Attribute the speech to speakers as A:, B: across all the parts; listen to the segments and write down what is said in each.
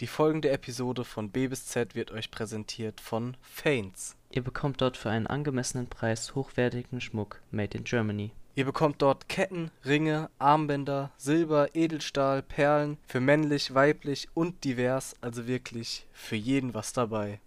A: Die folgende Episode von B bis Z wird euch präsentiert von Fanes.
B: Ihr bekommt dort für einen angemessenen Preis hochwertigen Schmuck made in Germany.
A: Ihr bekommt dort Ketten, Ringe, Armbänder, Silber, Edelstahl, Perlen, für männlich, weiblich und divers, also wirklich für jeden was dabei.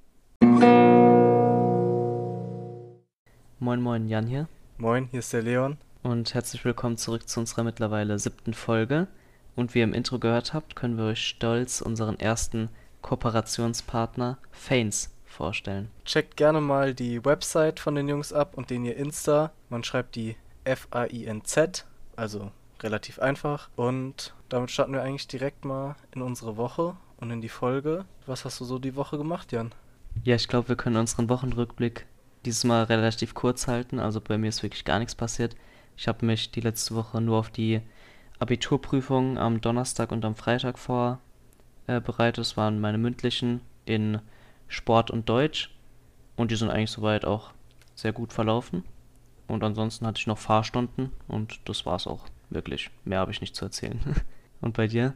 B: Moin moin, Jan hier
A: Moin, hier ist der Leon.
B: und herzlich willkommen zurück zu unserer mittlerweile siebten Folge. Und wie ihr im Intro gehört habt, können wir euch stolz unseren ersten Kooperationspartner Fanes vorstellen.
A: Checkt gerne mal die Website von den Jungs ab und den ihr Insta. Man schreibt die F-A-I-N-Z, also relativ einfach. Und damit starten wir eigentlich direkt mal in unsere Woche und in die Folge. Was hast du so die Woche gemacht, Jan?
B: Ja, ich glaube, wir können unseren Wochenrückblick dieses Mal relativ kurz halten. Also bei mir ist wirklich gar nichts passiert. Ich habe mich die letzte Woche nur auf die Abiturprüfungen am Donnerstag und am Freitag vorbereitet. Das waren meine mündlichen in Sport und Deutsch. Und die sind eigentlich soweit auch sehr gut verlaufen. Und ansonsten hatte ich noch Fahrstunden und das war's auch. Wirklich. Mehr habe ich nicht zu erzählen. Und bei dir?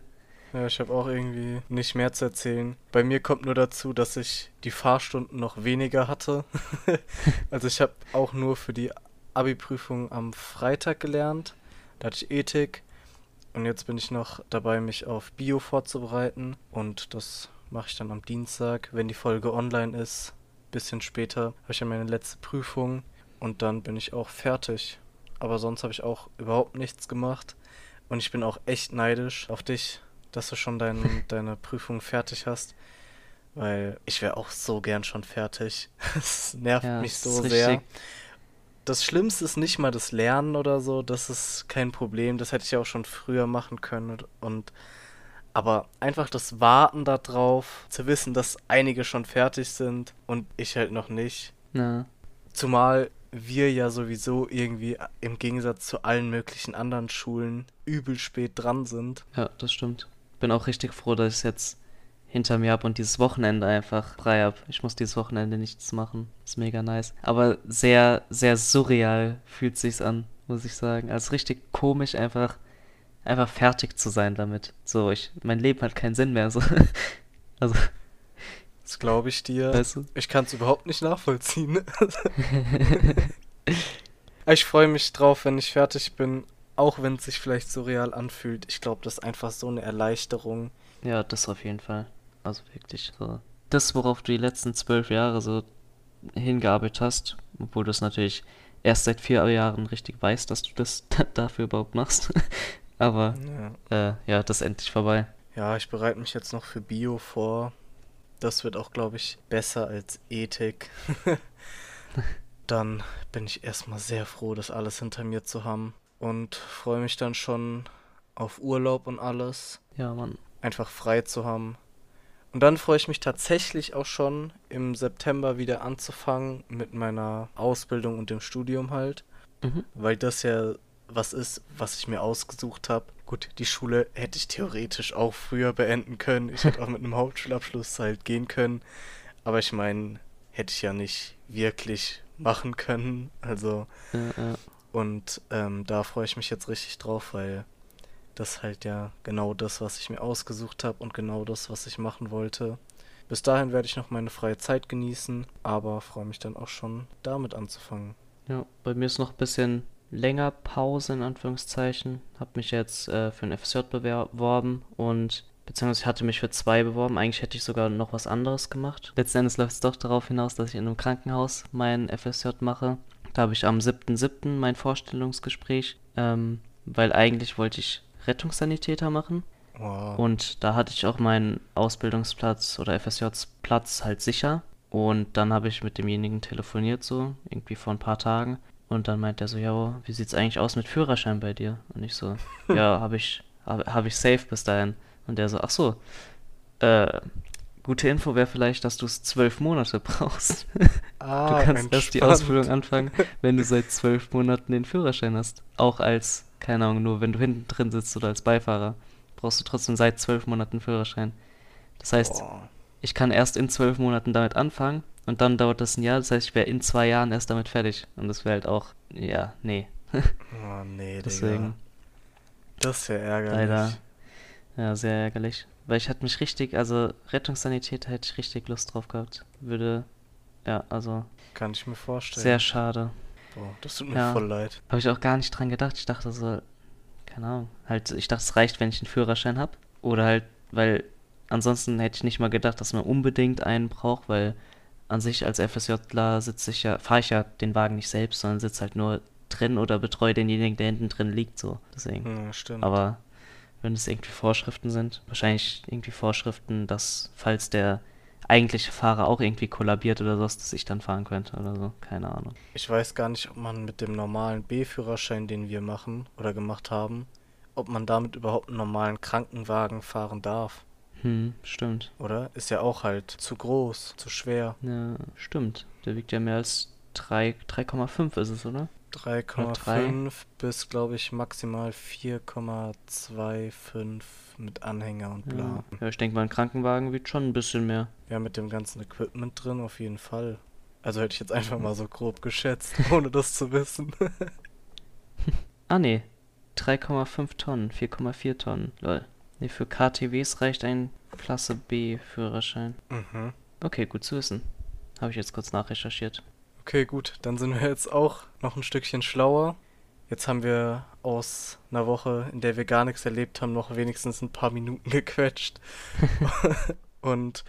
A: Ja, ich habe auch irgendwie nicht mehr zu erzählen. Bei mir kommt nur dazu, dass ich die Fahrstunden noch weniger hatte. also ich habe auch nur für die Abi-Prüfung am Freitag gelernt. Da hatte ich Ethik. Und jetzt bin ich noch dabei, mich auf Bio vorzubereiten. Und das mache ich dann am Dienstag, wenn die Folge online ist. Bisschen später habe ich ja meine letzte Prüfung. Und dann bin ich auch fertig. Aber sonst habe ich auch überhaupt nichts gemacht. Und ich bin auch echt neidisch auf dich, dass du schon dein, deine Prüfung fertig hast. Weil ich wäre auch so gern schon fertig. Es nervt
B: Ja,
A: mich so sehr. Das Schlimmste ist nicht mal das Lernen oder so. Das ist kein Problem. Das hätte ich auch schon früher machen können. Und, und aber einfach das Warten darauf, zu wissen, dass einige schon fertig sind und ich halt noch nicht.
B: Na,
A: Zumal wir ja sowieso irgendwie im Gegensatz zu allen möglichen anderen Schulen übel spät dran sind.
B: Ja, das stimmt. Bin auch richtig froh, dass ich es jetzt hinter mir habe und dieses Wochenende einfach frei habe. Ich muss dieses Wochenende nichts machen. Ist mega nice. Aber sehr, sehr surreal fühlt sich's an, muss ich sagen. Also richtig komisch, einfach, einfach fertig zu sein damit. So, ich, mein Leben hat keinen Sinn mehr. So. Also,
A: Das glaube ich dir.
B: weißt du?
A: Ich kann es überhaupt nicht nachvollziehen. ich freue mich drauf, wenn ich fertig bin, auch wenn es sich vielleicht surreal anfühlt. Ich glaube, das ist einfach so eine Erleichterung.
B: Ja, das auf jeden Fall. Also wirklich so. Das, worauf du die letzten zwölf Jahre so hingearbeitet hast, obwohl du es natürlich erst seit vier Jahren richtig weißt, dass du das dafür überhaupt machst. Aber
A: Ja.
B: äh, ja, das ist endlich vorbei.
A: Ja, ich bereite mich jetzt noch für Bio vor. Das wird auch, glaube ich, besser als Ethik. Dann bin ich erstmal sehr froh, das alles hinter mir zu haben. Und freue mich dann schon auf Urlaub und alles.
B: Ja, Mann.
A: Einfach frei zu haben. Und dann freue ich mich tatsächlich auch schon im September wieder anzufangen mit meiner Ausbildung und dem Studium halt.
B: Mhm.
A: Weil das ja was ist, was ich mir ausgesucht habe. Gut, die Schule hätte ich theoretisch auch früher beenden können. Ich hätte auch mit einem Hauptschulabschluss halt gehen können. Aber ich meine, hätte ich ja nicht wirklich machen können. Also,
B: Ja, ja.
A: und ähm, da freue ich mich jetzt richtig drauf, weil das halt ja genau das, was ich mir ausgesucht habe und genau das, was ich machen wollte. Bis dahin werde ich noch meine freie Zeit genießen, aber freue mich dann auch schon damit anzufangen.
B: Ja, bei mir ist noch ein bisschen länger Pause in Anführungszeichen. Hab mich jetzt äh, für ein FSJ beworben und beziehungsweise hatte mich für zwei beworben. Eigentlich hätte ich sogar noch was anderes gemacht. Letzten Endes läuft es doch darauf hinaus, dass ich in einem Krankenhaus mein FSJ mache. Da habe ich am 7.7. mein Vorstellungsgespräch, ähm, weil eigentlich wollte ich Rettungssanitäter machen.
A: Wow.
B: Und da hatte ich auch meinen Ausbildungsplatz oder FSJ-Platz halt sicher. Und dann habe ich mit demjenigen telefoniert, so irgendwie vor ein paar Tagen. Und dann meint er so, ja, wie sieht's eigentlich aus mit Führerschein bei dir? Und ich so, ja, habe ich, habe hab ich safe bis dahin. Und der so, ach so, äh, gute Info wäre vielleicht, dass du es zwölf Monate brauchst.
A: Ah,
B: Du kannst erst die
A: entspannt.
B: Ausbildung anfangen, wenn du seit zwölf Monaten den Führerschein hast. Auch als, keine Ahnung, nur wenn du hinten drin sitzt oder als Beifahrer, brauchst du trotzdem seit zwölf Monaten Führerschein. Das heißt,
A: Boah.
B: ich kann erst in zwölf Monaten damit anfangen und dann dauert das ein Jahr. Das heißt, ich wäre in zwei Jahren erst damit fertig. Und das wäre halt auch, ja, nee.
A: Oh nee,
B: Deswegen,
A: Digga. Das ist ja ärgerlich.
B: leider, ja, sehr ärgerlich. weil ich hätte mich richtig, also Rettungssanität hätte ich richtig Lust drauf gehabt. Würde, ja, also
A: Kann ich mir vorstellen.
B: sehr schade.
A: Boah, das tut mir
B: Ja.
A: voll leid.
B: Habe ich auch gar nicht dran gedacht. Ich dachte so, keine Ahnung, halt, ich dachte, es reicht, wenn ich einen Führerschein habe. Oder halt, weil ansonsten hätte ich nicht mal gedacht, dass man unbedingt einen braucht, weil an sich als FSJler sitze ich ja, fahre ich ja den Wagen nicht selbst, sondern sitze halt nur drin oder betreue denjenigen, der hinten drin liegt, so. Deswegen.
A: Hm, stimmt.
B: Aber wenn es irgendwie Vorschriften sind, wahrscheinlich irgendwie Vorschriften, dass falls der eigentliche Fahrer auch irgendwie kollabiert oder sowas, dass ich dann fahren könnte oder so. Keine Ahnung.
A: Ich weiß gar nicht, ob man mit dem normalen B-Führerschein, den wir machen oder gemacht haben, ob man damit überhaupt einen normalen Krankenwagen fahren darf.
B: Hm, stimmt.
A: Oder? Ist ja auch halt zu groß, zu schwer.
B: Ja, stimmt. Der wiegt ja mehr als 3, 3,5 ist es, oder?
A: 3,5 bis, glaube ich, maximal 4,25 mit Anhänger und bla.
B: Ja, ich denke mal, ein Krankenwagen wiegt schon ein bisschen mehr.
A: Ja, mit dem ganzen Equipment drin auf jeden Fall. Also hätte ich jetzt einfach mal so grob geschätzt, ohne das zu wissen.
B: Ah, nee. 3,5 Tonnen, 4,4 Tonnen. Lol. Nee, für KTWs reicht ein Klasse B Führerschein.
A: mhm.
B: Okay, gut zu wissen. Habe ich jetzt kurz nachrecherchiert.
A: Okay, gut, dann sind wir jetzt auch noch ein Stückchen schlauer. Jetzt haben wir aus einer Woche, in der wir gar nichts erlebt haben, noch wenigstens ein paar Minuten gequetscht. und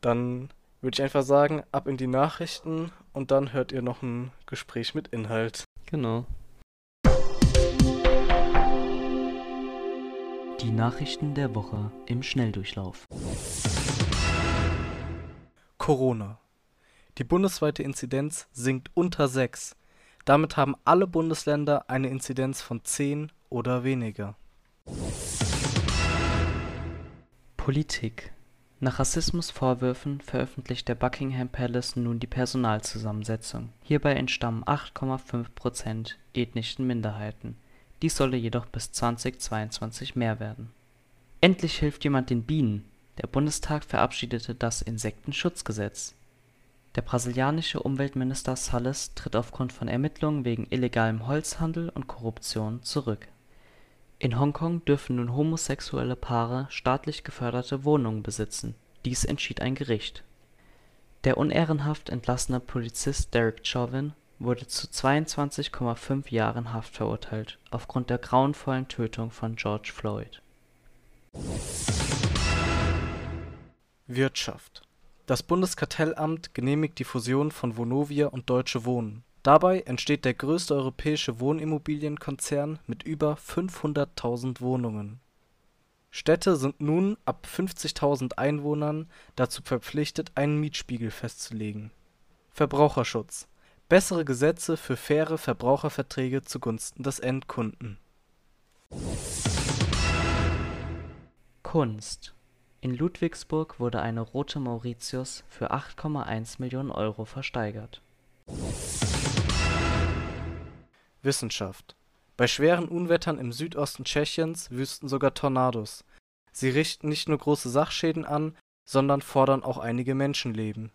A: dann würde ich einfach sagen, ab in die Nachrichten und dann hört ihr noch ein Gespräch mit Inhalt.
B: Genau. Die Nachrichten der Woche im Schnelldurchlauf.
A: Corona. Die bundesweite Inzidenz sinkt unter 6. Damit haben alle Bundesländer eine Inzidenz von 10 oder weniger.
B: Politik. Nach Rassismusvorwürfen veröffentlicht der Buckingham Palace nun die Personalzusammensetzung. Hierbei entstammen 8,5% ethnischen Minderheiten. Dies solle jedoch bis 2022 mehr werden. Endlich hilft jemand den Bienen. Der Bundestag verabschiedete das Insektenschutzgesetz. Der brasilianische Umweltminister Salles tritt aufgrund von Ermittlungen wegen illegalem Holzhandel und Korruption zurück. In Hongkong dürfen nun homosexuelle Paare staatlich geförderte Wohnungen besitzen. Dies entschied ein Gericht. Der unehrenhaft entlassene Polizist Derek Chauvin wurde zu 22,5 Jahren Haft verurteilt, aufgrund der grauenvollen Tötung von George Floyd.
A: Wirtschaft. Das Bundeskartellamt genehmigt die Fusion von Vonovia und Deutsche Wohnen. Dabei entsteht der größte europäische Wohnimmobilienkonzern mit über 500.000 Wohnungen. Städte sind nun ab 50.000 Einwohnern dazu verpflichtet, einen Mietspiegel festzulegen. Verbraucherschutz. Bessere Gesetze für faire Verbraucherverträge zugunsten des Endkunden.
B: Kunst. In Ludwigsburg wurde eine rote Mauritius für 8,1 Millionen Euro versteigert.
A: Wissenschaft. Bei schweren Unwettern im Südosten Tschechiens wüsten sogar Tornados. Sie richten nicht nur große Sachschäden an, sondern fordern auch einige Menschenleben.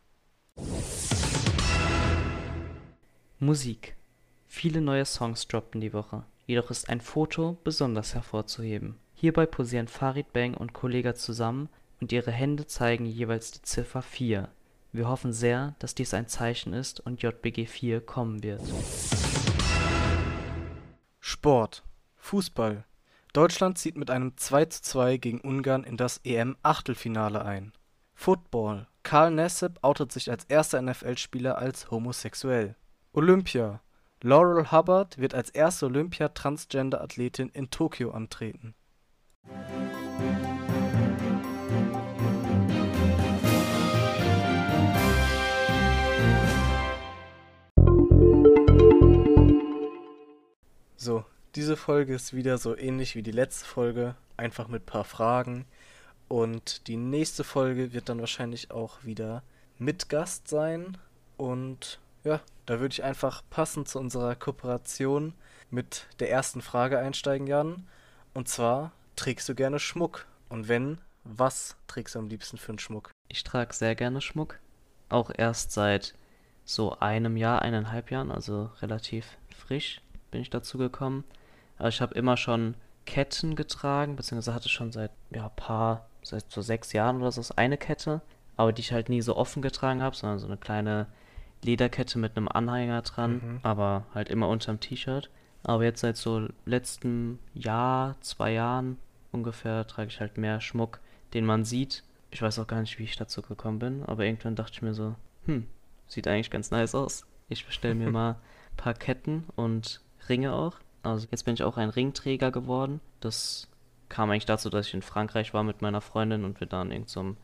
B: Musik. Viele neue Songs droppten die Woche, jedoch ist ein Foto besonders hervorzuheben. Hierbei posieren Farid Bang und Kollega zusammen und ihre Hände zeigen jeweils die Ziffer 4. Wir hoffen sehr, dass dies ein Zeichen ist und JBG 4 kommen wird.
A: Sport. Fußball. Deutschland zieht mit einem 2:2 gegen Ungarn in das EM-Achtelfinale ein. Football. Karl Nassib outet sich als erster NFL-Spieler als homosexuell. Olympia. Laurel Hubbard wird als erste Olympia-Transgender-Athletin in Tokio antreten. So, diese Folge ist wieder so ähnlich wie die letzte Folge, einfach mit paar Fragen. Und die nächste Folge wird dann wahrscheinlich auch wieder mit Gast sein. Und ja, da würde ich einfach passend zu unserer Kooperation mit der ersten Frage einsteigen, Jan. Und zwar, trägst du gerne Schmuck? Und wenn, was trägst du am liebsten für einen Schmuck?
B: Ich trage sehr gerne Schmuck. Auch erst seit so einem Jahr, eineinhalb Jahren, also relativ frisch bin ich dazu gekommen. Aber ich habe immer schon Ketten getragen, beziehungsweise hatte schon seit ja, paar seit so sechs Jahren oder so, eine Kette, aber die ich halt nie so offen getragen habe, sondern so eine kleine Lederkette mit einem Anhänger dran,
A: Mhm.
B: aber halt immer unterm T-Shirt. Aber jetzt seit so letztem Jahr, zwei Jahren ungefähr, trage ich halt mehr Schmuck, den man sieht. Ich weiß auch gar nicht, wie ich dazu gekommen bin, aber irgendwann dachte ich mir so, hm, sieht eigentlich ganz nice aus. Ich bestelle mir mal ein paar Ketten und Ringe auch. Also jetzt bin ich auch ein Ringträger geworden. Das kam eigentlich dazu, dass ich in Frankreich war mit meiner Freundin und wir da an irgendeinem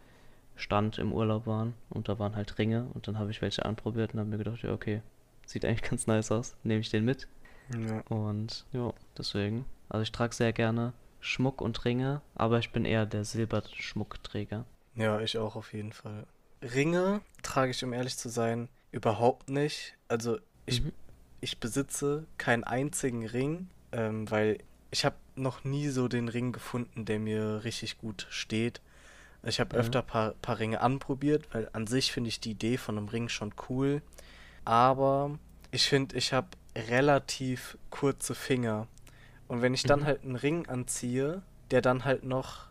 B: Stand im Urlaub waren und da waren halt Ringe und dann habe ich welche anprobiert und habe mir gedacht, ja okay, sieht eigentlich ganz nice aus, nehme ich den mit
A: Ja.
B: und ja, deswegen. Also ich trage sehr gerne Schmuck und Ringe, aber ich bin eher der Silberschmuckträger.
A: Ja, ich auch auf jeden Fall. Ringe trage ich, um ehrlich zu sein, überhaupt nicht. Also ich,
B: Mhm.
A: Ich besitze keinen einzigen Ring, ähm, weil ich habe noch nie so den Ring gefunden, der mir richtig gut steht. Ich habe
B: Ja.
A: öfter paar, paar Ringe anprobiert, weil an sich finde ich die Idee von einem Ring schon cool. Aber ich finde, ich habe relativ kurze Finger. Und wenn ich dann
B: Mhm.
A: halt einen Ring anziehe, der dann halt noch,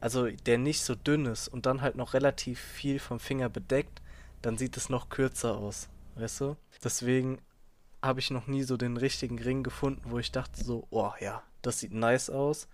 A: also der nicht so dünn ist und dann halt noch relativ viel vom Finger bedeckt, dann sieht es noch kürzer aus, weißt du? Deswegen habe ich noch nie so den richtigen Ring gefunden, wo ich dachte so, oh ja, das sieht nice aus.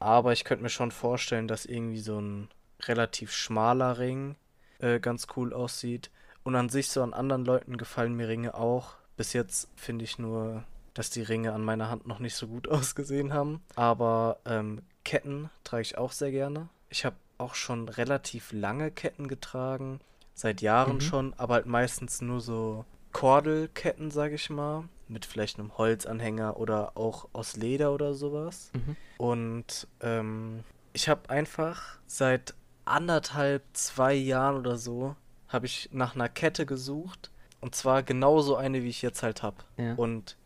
A: Aber ich könnte mir schon vorstellen, dass irgendwie so ein relativ schmaler Ring äh, ganz cool aussieht. Und an sich so an anderen Leuten gefallen mir Ringe auch. Bis jetzt finde ich nur, dass die Ringe an meiner Hand noch nicht so gut ausgesehen haben. Aber ähm, Ketten trage ich auch sehr gerne. Ich habe auch schon relativ lange Ketten getragen. Seit Jahren
B: Mhm.
A: schon, aber halt meistens nur so Kordelketten, sag ich mal. Mit vielleicht einem Holzanhänger oder auch aus Leder oder sowas.
B: Mhm.
A: Und ähm, ich habe einfach seit anderthalb, zwei Jahren oder so, habe ich nach einer Kette gesucht. Und zwar genauso eine, wie ich jetzt halt habe.
B: Ja.
A: Und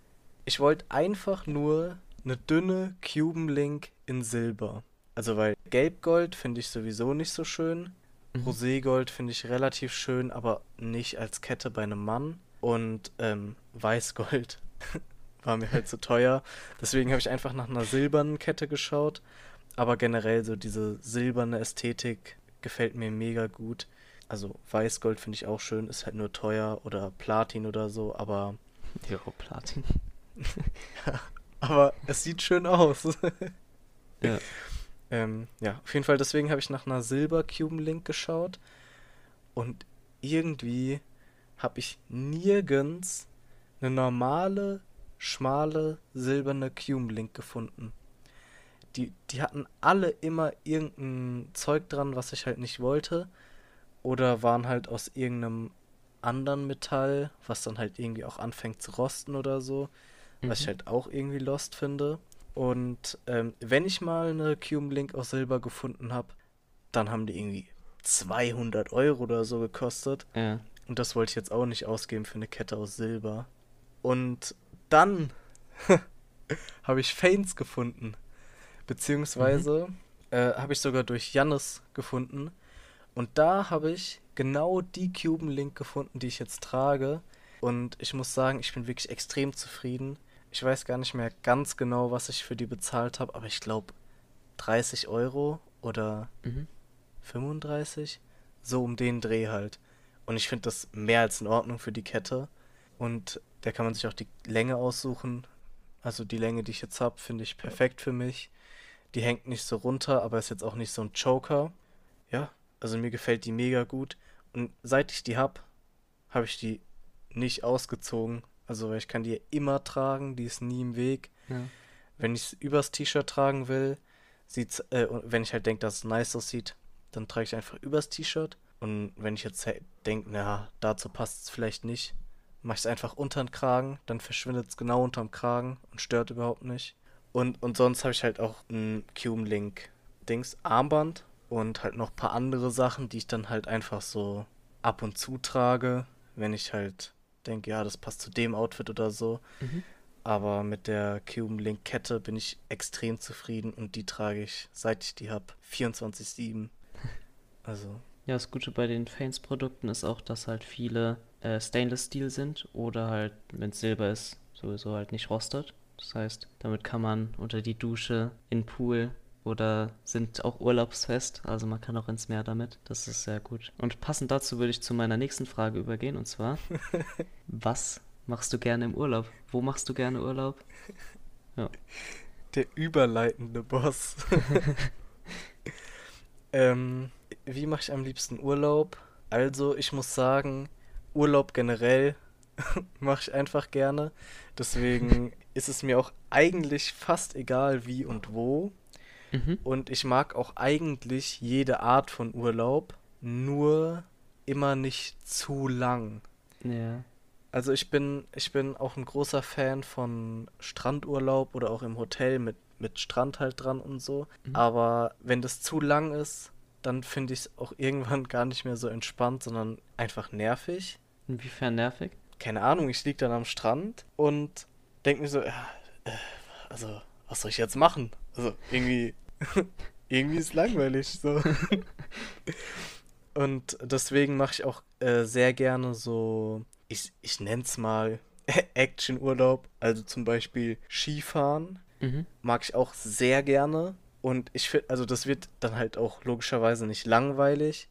A: ich wollte einfach nur eine dünne Cuban Link in Silber. Also weil Gelbgold finde ich sowieso nicht so schön.
B: Mhm.
A: Roségold finde ich relativ schön, aber nicht als Kette bei einem Mann. Und ähm, Weißgold war mir halt zu teuer. Deswegen habe ich einfach nach einer silbernen Kette geschaut. Aber generell so diese silberne Ästhetik gefällt mir mega gut. Also Weißgold finde ich auch schön, ist halt nur teuer oder Platin oder so, aber
B: Jo, Platin.
A: aber es sieht schön aus.
B: Ja.
A: Ähm, ja, auf jeden Fall, deswegen habe ich nach einer Silber Cuban Link geschaut und irgendwie habe ich nirgends eine normale, schmale, silberne Cuban Link gefunden. Die, die hatten alle immer irgendein Zeug dran, was ich halt nicht wollte. Oder waren halt aus irgendeinem anderen Metall, was dann halt irgendwie auch anfängt zu rosten oder so. Was ich
B: Mhm.
A: halt auch irgendwie lost finde. Und ähm, wenn ich mal eine Cuban Link aus Silber gefunden habe, dann haben die irgendwie 200 Euro oder so gekostet.
B: Ja.
A: Und das wollte ich jetzt auch nicht ausgeben für eine Kette aus Silber. Und dann habe ich Fanes gefunden. Beziehungsweise äh, habe ich sogar durch Jannis gefunden. Und da habe ich genau die Cuban Link gefunden, die ich jetzt trage. Und ich muss sagen, ich bin wirklich extrem zufrieden. Ich weiß gar nicht mehr ganz genau, was ich für die bezahlt habe, aber ich glaube 30 Euro oder
B: Mhm.
A: 35, so um den Dreh halt. Und ich finde das mehr als in Ordnung für die Kette. Und da kann man sich auch die Länge aussuchen. Also die Länge, die ich jetzt habe, finde ich perfekt für mich. Die hängt nicht so runter, aber ist jetzt auch nicht so ein Choker. Ja, also mir gefällt die mega gut. Und seit ich die habe, habe ich die nicht ausgezogen. Also ich kann die immer tragen, die ist nie im Weg.
B: Ja.
A: Wenn ich es übers T-Shirt tragen will, sieht's, äh, und wenn ich halt denke, dass es nice aussieht, dann trage ich einfach übers T-Shirt. Und wenn ich jetzt denke, na, dazu passt es vielleicht nicht, mache ich es einfach unter den Kragen, dann verschwindet es genau unterm Kragen und stört überhaupt nicht. Und, und sonst habe ich halt auch ein Cuban Link Dings Armband und halt noch ein paar andere Sachen, die ich dann halt einfach so ab und zu trage, wenn ich halt denke, ja, das passt zu dem Outfit oder so.
B: Mhm.
A: Aber mit der Cuban Link Kette bin ich extrem zufrieden und die trage ich, seit ich die habe, 24/7. Also,
B: Ja, das Gute bei den Fanes-Produkten ist auch, dass halt viele äh, Stainless Steel sind oder halt, wenn es Silber ist, sowieso halt nicht rostet. Das heißt, damit kann man unter die Dusche, in den Pool oder sind auch urlaubsfest. Also man kann auch ins Meer damit. Das ist sehr gut. Und passend dazu würde ich zu meiner nächsten Frage übergehen. Und zwar, was machst du gerne im Urlaub? Wo machst du gerne Urlaub?
A: Ja. Der überleitende Boss. ähm, wie mache ich am liebsten Urlaub? Also, ich muss sagen, Urlaub generell mache ich einfach gerne. Deswegen ist es mir auch eigentlich fast egal wie und wo. Mhm. Und ich mag auch eigentlich jede Art von Urlaub, nur immer nicht zu lang.
B: Ja.
A: Also ich bin, ich bin auch ein großer Fan von Strandurlaub oder auch im Hotel mit, mit Strand halt dran und so. Mhm. Aber wenn das zu lang ist, dann finde ich es auch irgendwann gar nicht mehr so entspannt, sondern einfach nervig.
B: Inwiefern nervig?
A: Keine Ahnung, ich liege dann am Strand und denke mir so, ja, äh, also, was soll ich jetzt machen? Also, irgendwie, irgendwie ist langweilig, so. und deswegen mache ich auch äh, sehr gerne so, ich, ich nenne es mal Action-Urlaub, also zum Beispiel Skifahren. Mhm. Mag ich auch sehr gerne. Und ich finde, also das wird dann halt auch logischerweise nicht langweilig,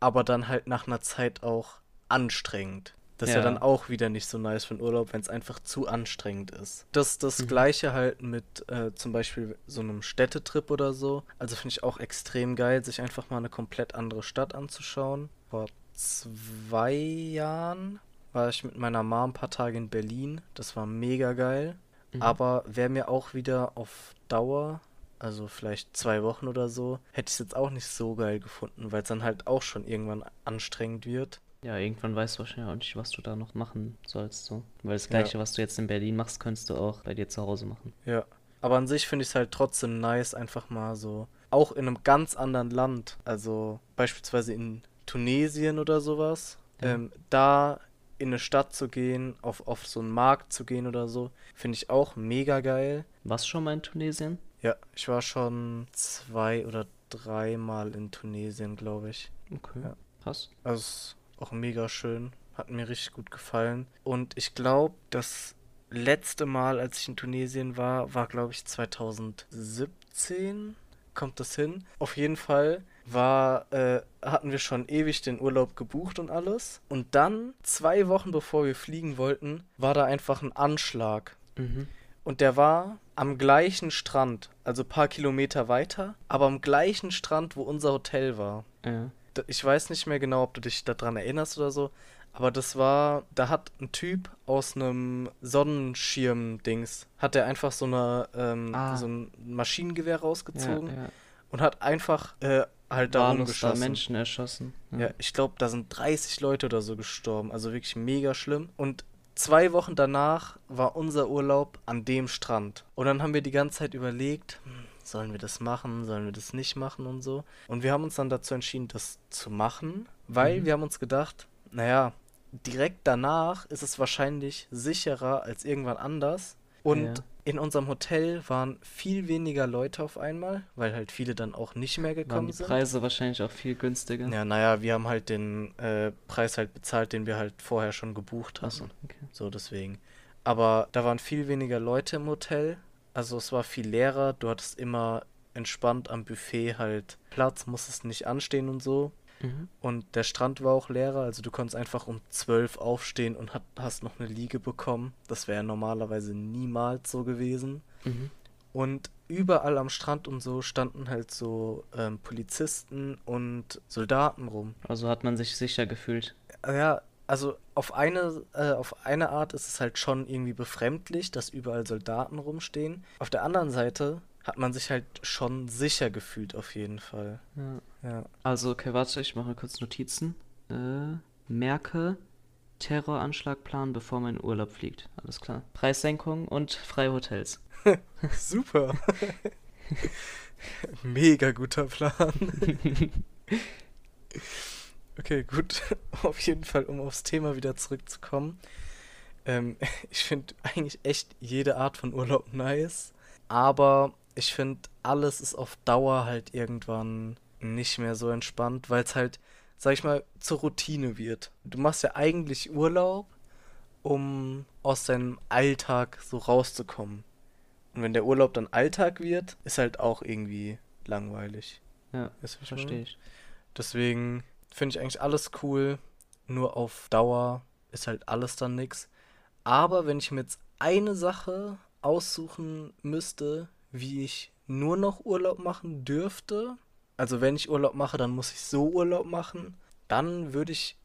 A: aber dann halt nach einer Zeit auch anstrengend. Das ja. ist ja dann auch wieder nicht so nice für den Urlaub, wenn es einfach zu anstrengend ist. Das das mhm. gleiche halt mit äh, zum Beispiel so einem Städtetrip oder so. Also finde ich auch extrem geil, sich einfach mal eine komplett andere Stadt anzuschauen. Vor zwei Jahren war ich mit meiner Mom ein paar Tage in Berlin. Das war mega geil. Mhm. Aber wäre mir auch wieder auf Dauer also vielleicht zwei Wochen oder so, hätte ich es jetzt auch nicht so geil gefunden, weil es dann halt auch schon irgendwann anstrengend wird.
B: Ja, irgendwann weißt du wahrscheinlich auch nicht, was du da noch machen sollst. So. Weil das Gleiche, ja. was du jetzt in Berlin machst, könntest du auch bei dir zu Hause machen.
A: Ja. Aber an sich finde ich es halt trotzdem nice, einfach mal so, auch in einem ganz anderen Land, also beispielsweise in Tunesien oder sowas, ja. ähm, da in eine Stadt zu gehen, auf, auf so einen Markt zu gehen oder so, finde ich auch mega geil.
B: Was schon mal in Tunesien?
A: Ja, ich war schon zwei oder dreimal in Tunesien, glaube ich.
B: Okay. Ja.
A: Passt. Also auch mega schön. Hat mir richtig gut gefallen. Und ich glaube, das letzte Mal, als ich in Tunesien war, war, glaube ich, 2017. Kommt das hin? Auf jeden Fall war, äh, hatten wir schon ewig den Urlaub gebucht und alles. Und dann, zwei Wochen bevor wir fliegen wollten, war da einfach ein Anschlag. Mhm. Und der war am gleichen Strand, also ein paar Kilometer weiter, aber am gleichen Strand, wo unser Hotel war.
B: Ja.
A: Ich weiß nicht mehr genau, ob du dich daran erinnerst oder so, aber das war, da hat ein Typ aus einem Sonnenschirm-Dings, hat er einfach so eine, ähm, ah. so ein Maschinengewehr rausgezogen ja, ja. und hat einfach äh, halt da
B: rumgeschossen. Da Menschen erschossen.
A: Ja, ja ich glaube, da sind 30 Leute oder so gestorben, also wirklich mega schlimm. Und zwei Wochen danach war unser Urlaub an dem Strand. Und dann haben wir die ganze Zeit überlegt, hm, sollen wir das machen, sollen wir das nicht machen und so. Und wir haben uns dann dazu entschieden, das zu machen, weil mhm. wir haben uns gedacht, naja, direkt danach ist es wahrscheinlich sicherer als irgendwann anders. Und ja in unserem Hotel waren viel weniger Leute auf einmal, weil halt viele dann auch nicht mehr gekommen waren die sind.
B: Preise wahrscheinlich auch viel günstiger.
A: Ja, naja, wir haben halt den äh, Preis halt bezahlt, den wir halt vorher schon gebucht hatten. So, okay. so deswegen. Aber da waren viel weniger Leute im Hotel. Also es war viel leerer. Du hattest immer entspannt am Buffet halt Platz, musstest nicht anstehen und so. Mhm. Und der Strand war auch leerer, also du konntest einfach um 12 aufstehen und hat, hast noch eine Liege bekommen. Das wäre normalerweise niemals so gewesen. Mhm. Und überall am Strand und so standen halt so ähm, Polizisten und Soldaten rum.
B: Also hat man sich sicher gefühlt.
A: Ja, also auf eine, äh, auf eine Art ist es halt schon irgendwie befremdlich, dass überall Soldaten rumstehen. Auf der anderen Seite hat man sich halt schon sicher gefühlt, auf jeden Fall.
B: Ja. ja. Also, okay, warte, ich mache kurz Notizen. Äh, merke, Terroranschlagplan, bevor mein Urlaub fliegt. Alles klar. Preissenkung und freie Hotels.
A: Super. Mega guter Plan. okay, gut. Auf jeden Fall, um aufs Thema wieder zurückzukommen. Ähm, ich finde eigentlich echt jede Art von Urlaub nice. Aber ich finde, alles ist auf Dauer halt irgendwann nicht mehr so entspannt, weil es halt, sag ich mal, zur Routine wird. Du machst ja eigentlich Urlaub, um aus deinem Alltag so rauszukommen. Und wenn der Urlaub dann Alltag wird, ist halt auch irgendwie langweilig.
B: Ja,
A: ich
B: verstehe ich.
A: Deswegen finde ich eigentlich alles cool. Nur auf Dauer ist halt alles dann nix. Aber wenn ich mir jetzt eine Sache aussuchen müsste, wie ich nur noch Urlaub machen dürfte, also wenn ich Urlaub mache, dann muss ich so Urlaub machen, dann würde ich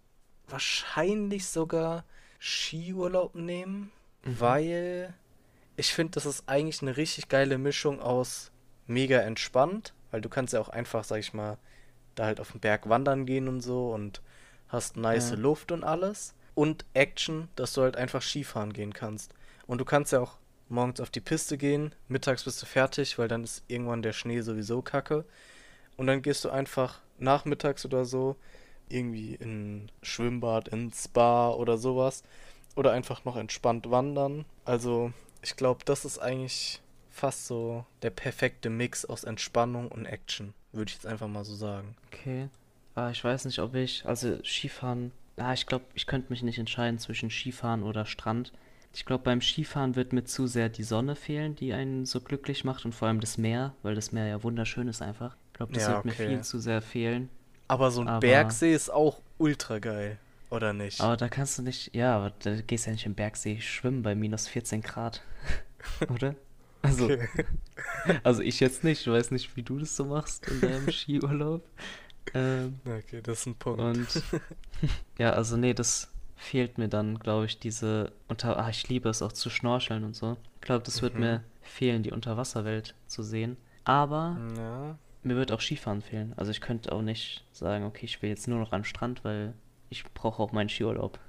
A: wahrscheinlich sogar Skiurlaub nehmen,
B: Mhm.
A: weil ich finde, das ist eigentlich eine richtig geile Mischung aus mega entspannt, weil du kannst ja auch einfach, sag ich mal, da halt auf den Berg wandern gehen und so und hast nice
B: Ja.
A: Luft und alles. Und Action, dass du halt einfach Skifahren gehen kannst. Und du kannst ja auch morgens auf die Piste gehen, mittags bist du fertig, weil dann ist irgendwann der Schnee sowieso kacke. Und dann gehst du einfach nachmittags oder so irgendwie in Schwimmbad, ins Spa oder sowas. Oder einfach noch entspannt wandern. Also, ich glaube, das ist eigentlich fast so der perfekte Mix aus Entspannung und Action. Würde ich jetzt einfach mal so sagen.
B: Okay. Ah, ich weiß nicht, ob ich, also Skifahren, ah, ich glaube, ich könnte mich nicht entscheiden zwischen Skifahren oder Strand. Ich glaube, beim Skifahren wird mir zu sehr die Sonne fehlen, die einen so glücklich macht und vor allem das Meer, weil das Meer ja wunderschön ist einfach. Ich glaube, das
A: Ja,
B: wird mir
A: okay.
B: viel zu sehr fehlen.
A: Aber so ein
B: Aber-
A: Bergsee ist auch ultra geil, oder nicht?
B: Aber da kannst du nicht, ja, aber da gehst du ja nicht im Bergsee schwimmen bei minus 14 Grad, oder? Also,
A: Okay.
B: also ich jetzt nicht, ich weiß nicht, wie du das so machst in deinem Skiurlaub. Ähm,
A: Okay, das ist ein Punkt.
B: Und ja, also nee, das fehlt mir dann, glaube ich, diese unter ah, ich liebe es auch zu schnorcheln und so. Ich glaube, das wird
A: Mhm.
B: mir fehlen, die Unterwasserwelt zu sehen. Aber
A: Ja,
B: mir wird auch Skifahren fehlen. Also ich könnte auch nicht sagen, okay, ich will jetzt nur noch den Strand, weil ich brauche auch meinen Skiurlaub.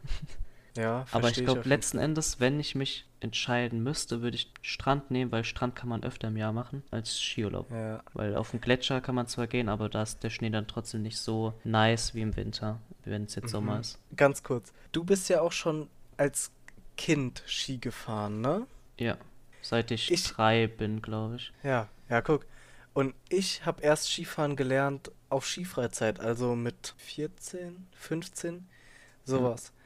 A: ja,
B: Aber ich glaube, letzten Endes, wenn ich mich entscheiden müsste, würde ich Strand nehmen, weil Strand kann man öfter im Jahr machen als Skiurlaub.
A: Ja,
B: Weil auf dem Gletscher kann man zwar gehen, aber da ist der Schnee dann trotzdem nicht so nice wie im Winter, wenn es jetzt Sommer
A: Mhm.
B: ist.
A: ganz kurz. Du bist ja auch schon als Kind Ski gefahren, ne?
B: Ja, seit ich,
A: Ich-
B: drei bin, glaube ich.
A: Ja, ja, guck. Und ich habe erst Skifahren gelernt auf Skifreizeit, also mit 14, 15, sowas. Und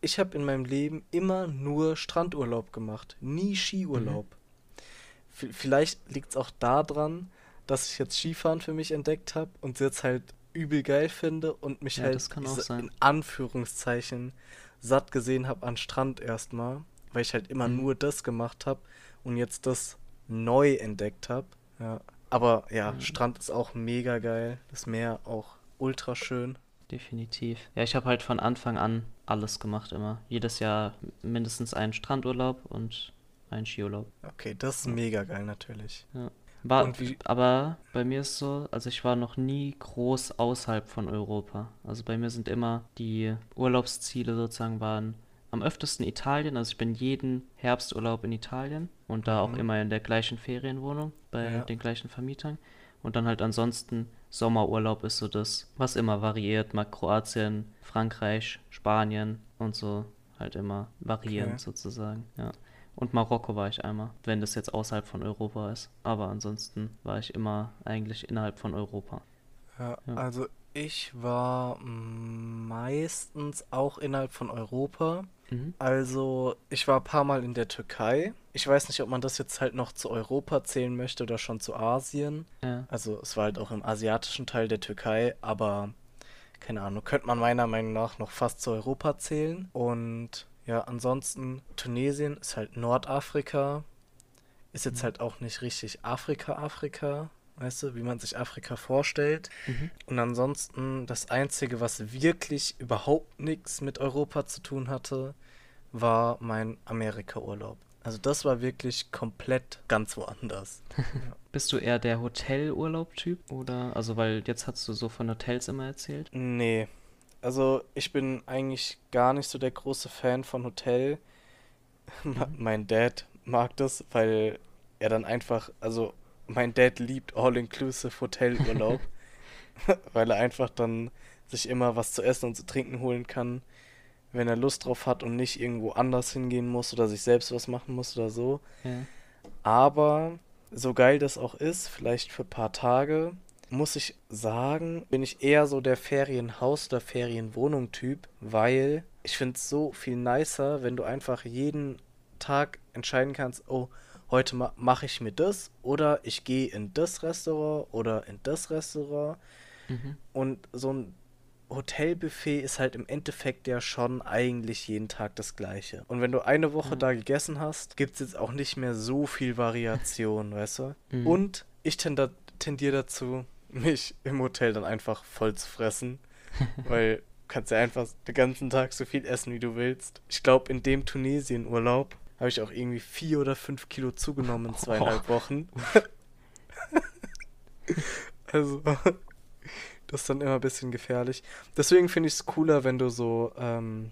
A: ich habe in meinem Leben immer nur Strandurlaub gemacht, nie Skiurlaub. V- Vielleicht liegt es auch daran, dass ich jetzt Skifahren für mich entdeckt habe und es jetzt halt übel geil finde und mich
B: Ja,
A: halt in Anführungszeichen satt gesehen habe an Strand erstmal, weil ich halt immer
B: Mhm.
A: nur das gemacht habe und jetzt das neu entdeckt habe. Ja. Aber ja,
B: Mhm.
A: Strand ist auch mega geil, das Meer auch ultra schön.
B: Definitiv. Ja, ich habe halt von Anfang an alles gemacht immer. Jedes Jahr mindestens einen Strandurlaub und einen Skiurlaub.
A: Okay, das ist mega geil natürlich.
B: Ja. War, aber bei mir ist so, also ich war noch nie groß außerhalb von Europa. Also bei mir sind immer die Urlaubsziele sozusagen waren am öftesten Italien. Also ich bin jeden Herbsturlaub in Italien und da auch
A: Mhm.
B: immer in der gleichen Ferienwohnung bei
A: Ja.
B: den gleichen Vermietern. Und dann halt ansonsten Sommerurlaub ist so das, was immer variiert. Mal Kroatien, Frankreich, Spanien und so halt immer variierend
A: Okay.
B: sozusagen. Ja. Und Marokko war ich einmal, wenn das jetzt außerhalb von Europa ist. Aber ansonsten war ich immer eigentlich innerhalb von Europa.
A: Ja,
B: Ja.
A: also ich war meistens auch innerhalb von Europa.
B: Mhm.
A: Also ich war ein paar Mal in der Türkei. Ich weiß nicht, ob man das jetzt halt noch zu Europa zählen möchte oder schon zu Asien.
B: Ja.
A: Also es war halt auch im asiatischen Teil der Türkei, aber keine Ahnung, könnte man meiner Meinung nach noch fast zu Europa zählen. Und ja, ansonsten Tunesien ist halt Nordafrika. Ist jetzt
B: Mhm.
A: halt auch nicht richtig Afrika, Afrika, weißt du, wie man sich Afrika vorstellt.
B: Mhm.
A: Und ansonsten das Einzige, was wirklich überhaupt nichts mit Europa zu tun hatte, war mein Amerika-Urlaub. Also das war wirklich komplett ganz woanders.
B: Bist du eher der Hotelurlaub-Typ oder, also weil jetzt hast du so von Hotels immer erzählt?
A: Nee, also ich bin eigentlich gar nicht so der große Fan von Hotel.
B: Mhm.
A: Mein Dad mag das, weil er dann einfach, also mein Dad liebt All-Inclusive Hotelurlaub, weil er einfach dann sich immer was zu essen und zu trinken holen kann, wenn er Lust drauf hat und nicht irgendwo anders hingehen muss oder sich selbst was machen muss oder so.
B: Ja.
A: Aber so geil das auch ist, vielleicht für ein paar Tage, muss ich sagen, bin ich eher so der Ferienhaus- oder Ferienwohnung-Typ, weil ich finde es so viel nicer, wenn du einfach jeden Tag entscheiden kannst, oh, heute ma mache ich mir das oder ich gehe in das Restaurant oder in das Restaurant.
B: Mhm.
A: Und so ein Hotelbuffet ist halt im Endeffekt ja schon eigentlich jeden Tag das gleiche. Und wenn du eine Woche
B: Mhm.
A: da gegessen hast, gibt es jetzt auch nicht mehr so viel Variation, weißt du?
B: Mhm.
A: Und ich tendiere dazu, mich im Hotel dann einfach voll zu fressen, weil du kannst ja einfach den ganzen Tag so viel essen, wie du willst. Ich glaube, in dem Tunesien-Urlaub habe ich auch irgendwie vier oder fünf Kilo zugenommen in zweieinhalb Wochen. also, das ist dann immer ein bisschen gefährlich. Deswegen finde ich es cooler, wenn du so ähm,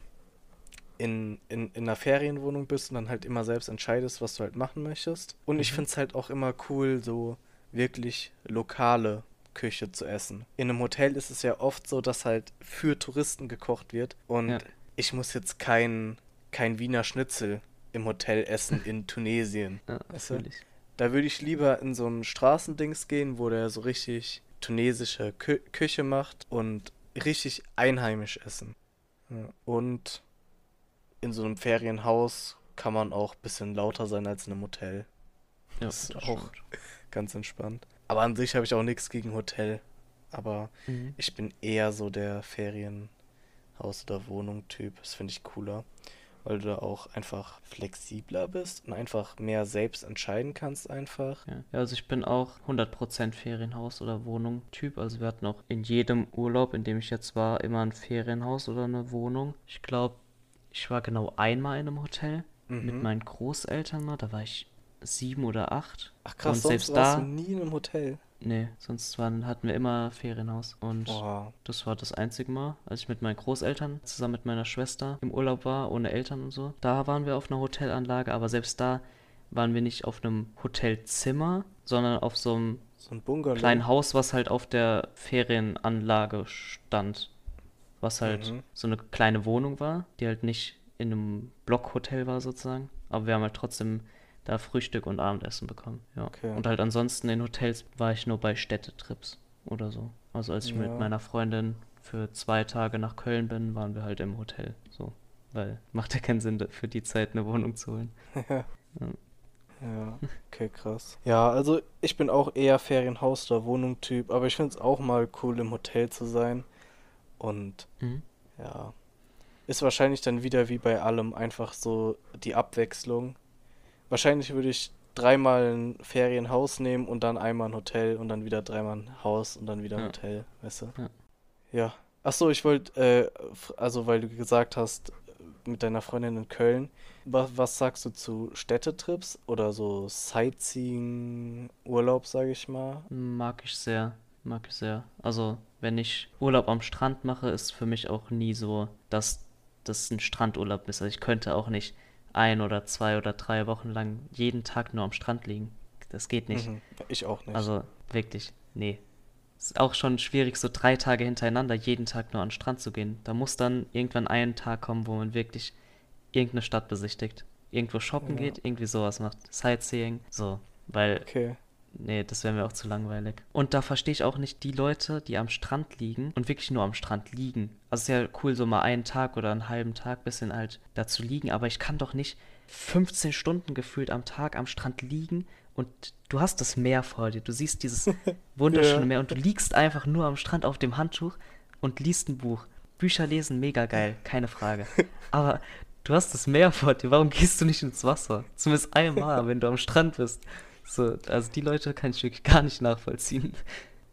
A: in, in, in einer Ferienwohnung bist und dann halt immer selbst entscheidest, was du halt machen möchtest. Und ich
B: Mhm.
A: finde es halt auch immer cool, so wirklich lokale Küche zu essen. In einem Hotel ist es ja oft so, dass halt für Touristen gekocht wird. Und
B: Ja.
A: ich muss jetzt kein, kein Wiener Schnitzel im Hotel essen in Tunesien.
B: Ja,
A: Weißt du?
B: fühl ich.
A: Da würde ich lieber in so ein Straßendings gehen, wo der so richtig tunesische Kü Küche macht und richtig einheimisch essen. Und in so einem Ferienhaus kann man auch ein bisschen lauter sein als in einem Hotel.
B: Ja,
A: Das ist
B: das
A: auch-
B: stimmt.
A: Ganz entspannt. Aber an sich habe ich auch nichts gegen Hotel. Aber
B: Mhm.
A: ich bin eher so der Ferienhaus- oder Wohnung-Typ. Das finde ich cooler. Weil du da auch einfach flexibler bist und einfach mehr selbst entscheiden kannst einfach.
B: Ja. ja, also ich bin auch 100% Ferienhaus- oder Wohnung-Typ. Also wir hatten auch in jedem Urlaub, in dem ich jetzt war, immer ein Ferienhaus oder eine Wohnung. Ich glaube, ich war genau einmal in einem Hotel mit
A: Mhm.
B: meinen Großeltern mal. Da war ich sieben oder acht.
A: Ach krass,
B: Und selbst
A: warst
B: da-
A: du nie in einem Hotel.
B: Nee, sonst waren, hatten wir immer Ferienhaus. Und
A: Boah.
B: das war das einzige Mal, als ich mit meinen Großeltern zusammen mit meiner Schwester im Urlaub war, ohne Eltern und so. Da waren wir auf einer Hotelanlage, aber selbst da waren wir nicht auf einem Hotelzimmer, sondern auf so einem
A: So ein
B: kleinen Haus, was halt auf der Ferienanlage stand. Was halt
A: Mhm.
B: so eine kleine Wohnung war, die halt nicht in einem Blockhotel war sozusagen. Aber wir haben halt trotzdem da Frühstück und Abendessen bekommen. Ja.
A: Okay.
B: Und halt ansonsten in Hotels war ich nur bei Städtetrips oder so. Also als ich
A: Ja.
B: mit meiner Freundin für zwei Tage nach Köln bin, waren wir halt im Hotel. So. Weil macht ja keinen Sinn, für die Zeit eine Wohnung zu holen.
A: Ja, okay, krass. Ja, also ich bin auch eher Ferienhaus- oder Wohnung-Typ, aber ich finde es auch mal cool, im Hotel zu sein. Und
B: Mhm.
A: ja, ist wahrscheinlich dann wieder wie bei allem einfach so die Abwechslung. Wahrscheinlich würde ich dreimal ein Ferienhaus nehmen und dann einmal ein Hotel und dann wieder dreimal ein Haus und dann wieder ein
B: Ja.
A: Hotel, weißt du?
B: Ja.
A: Ja. Ach so, ich wollte, äh, also weil du gesagt hast, mit deiner Freundin in Köln, was, was sagst du zu Städtetrips oder so Sightseeing-Urlaub, sage ich mal?
B: Mag ich sehr, mag ich sehr. Also, wenn ich Urlaub am Strand mache, ist für mich auch nie so, dass das ein Strandurlaub ist. Also ich könnte auch nicht ein oder zwei oder drei Wochen lang jeden Tag nur am Strand liegen. Das geht nicht.
A: Mhm. Ich auch nicht.
B: Also wirklich, nee. Ist auch schon schwierig, so drei Tage hintereinander jeden Tag nur an den Strand zu gehen. Da muss dann irgendwann ein Tag kommen, wo man wirklich irgendeine Stadt besichtigt. Irgendwo shoppen
A: Ja.
B: geht, irgendwie sowas macht. Sightseeing, so. Weil
A: okay.
B: Nee, das wäre mir auch zu langweilig. Und da verstehe ich auch nicht die Leute, die am Strand liegen und wirklich nur am Strand liegen. Also es ist ja cool, so mal einen Tag oder einen halben Tag bisschen halt da zu liegen, aber ich kann doch nicht 15 Stunden gefühlt am Tag am Strand liegen und du hast das Meer vor dir. Du siehst dieses wunderschöne
A: Ja.
B: Meer und du liegst einfach nur am Strand auf dem Handtuch und liest ein Buch. Bücher lesen, mega geil, keine Frage. Aber du hast das Meer vor dir, warum gehst du nicht ins Wasser? Zumindest einmal, wenn du am Strand bist. So, also die Leute kann ich wirklich gar nicht nachvollziehen.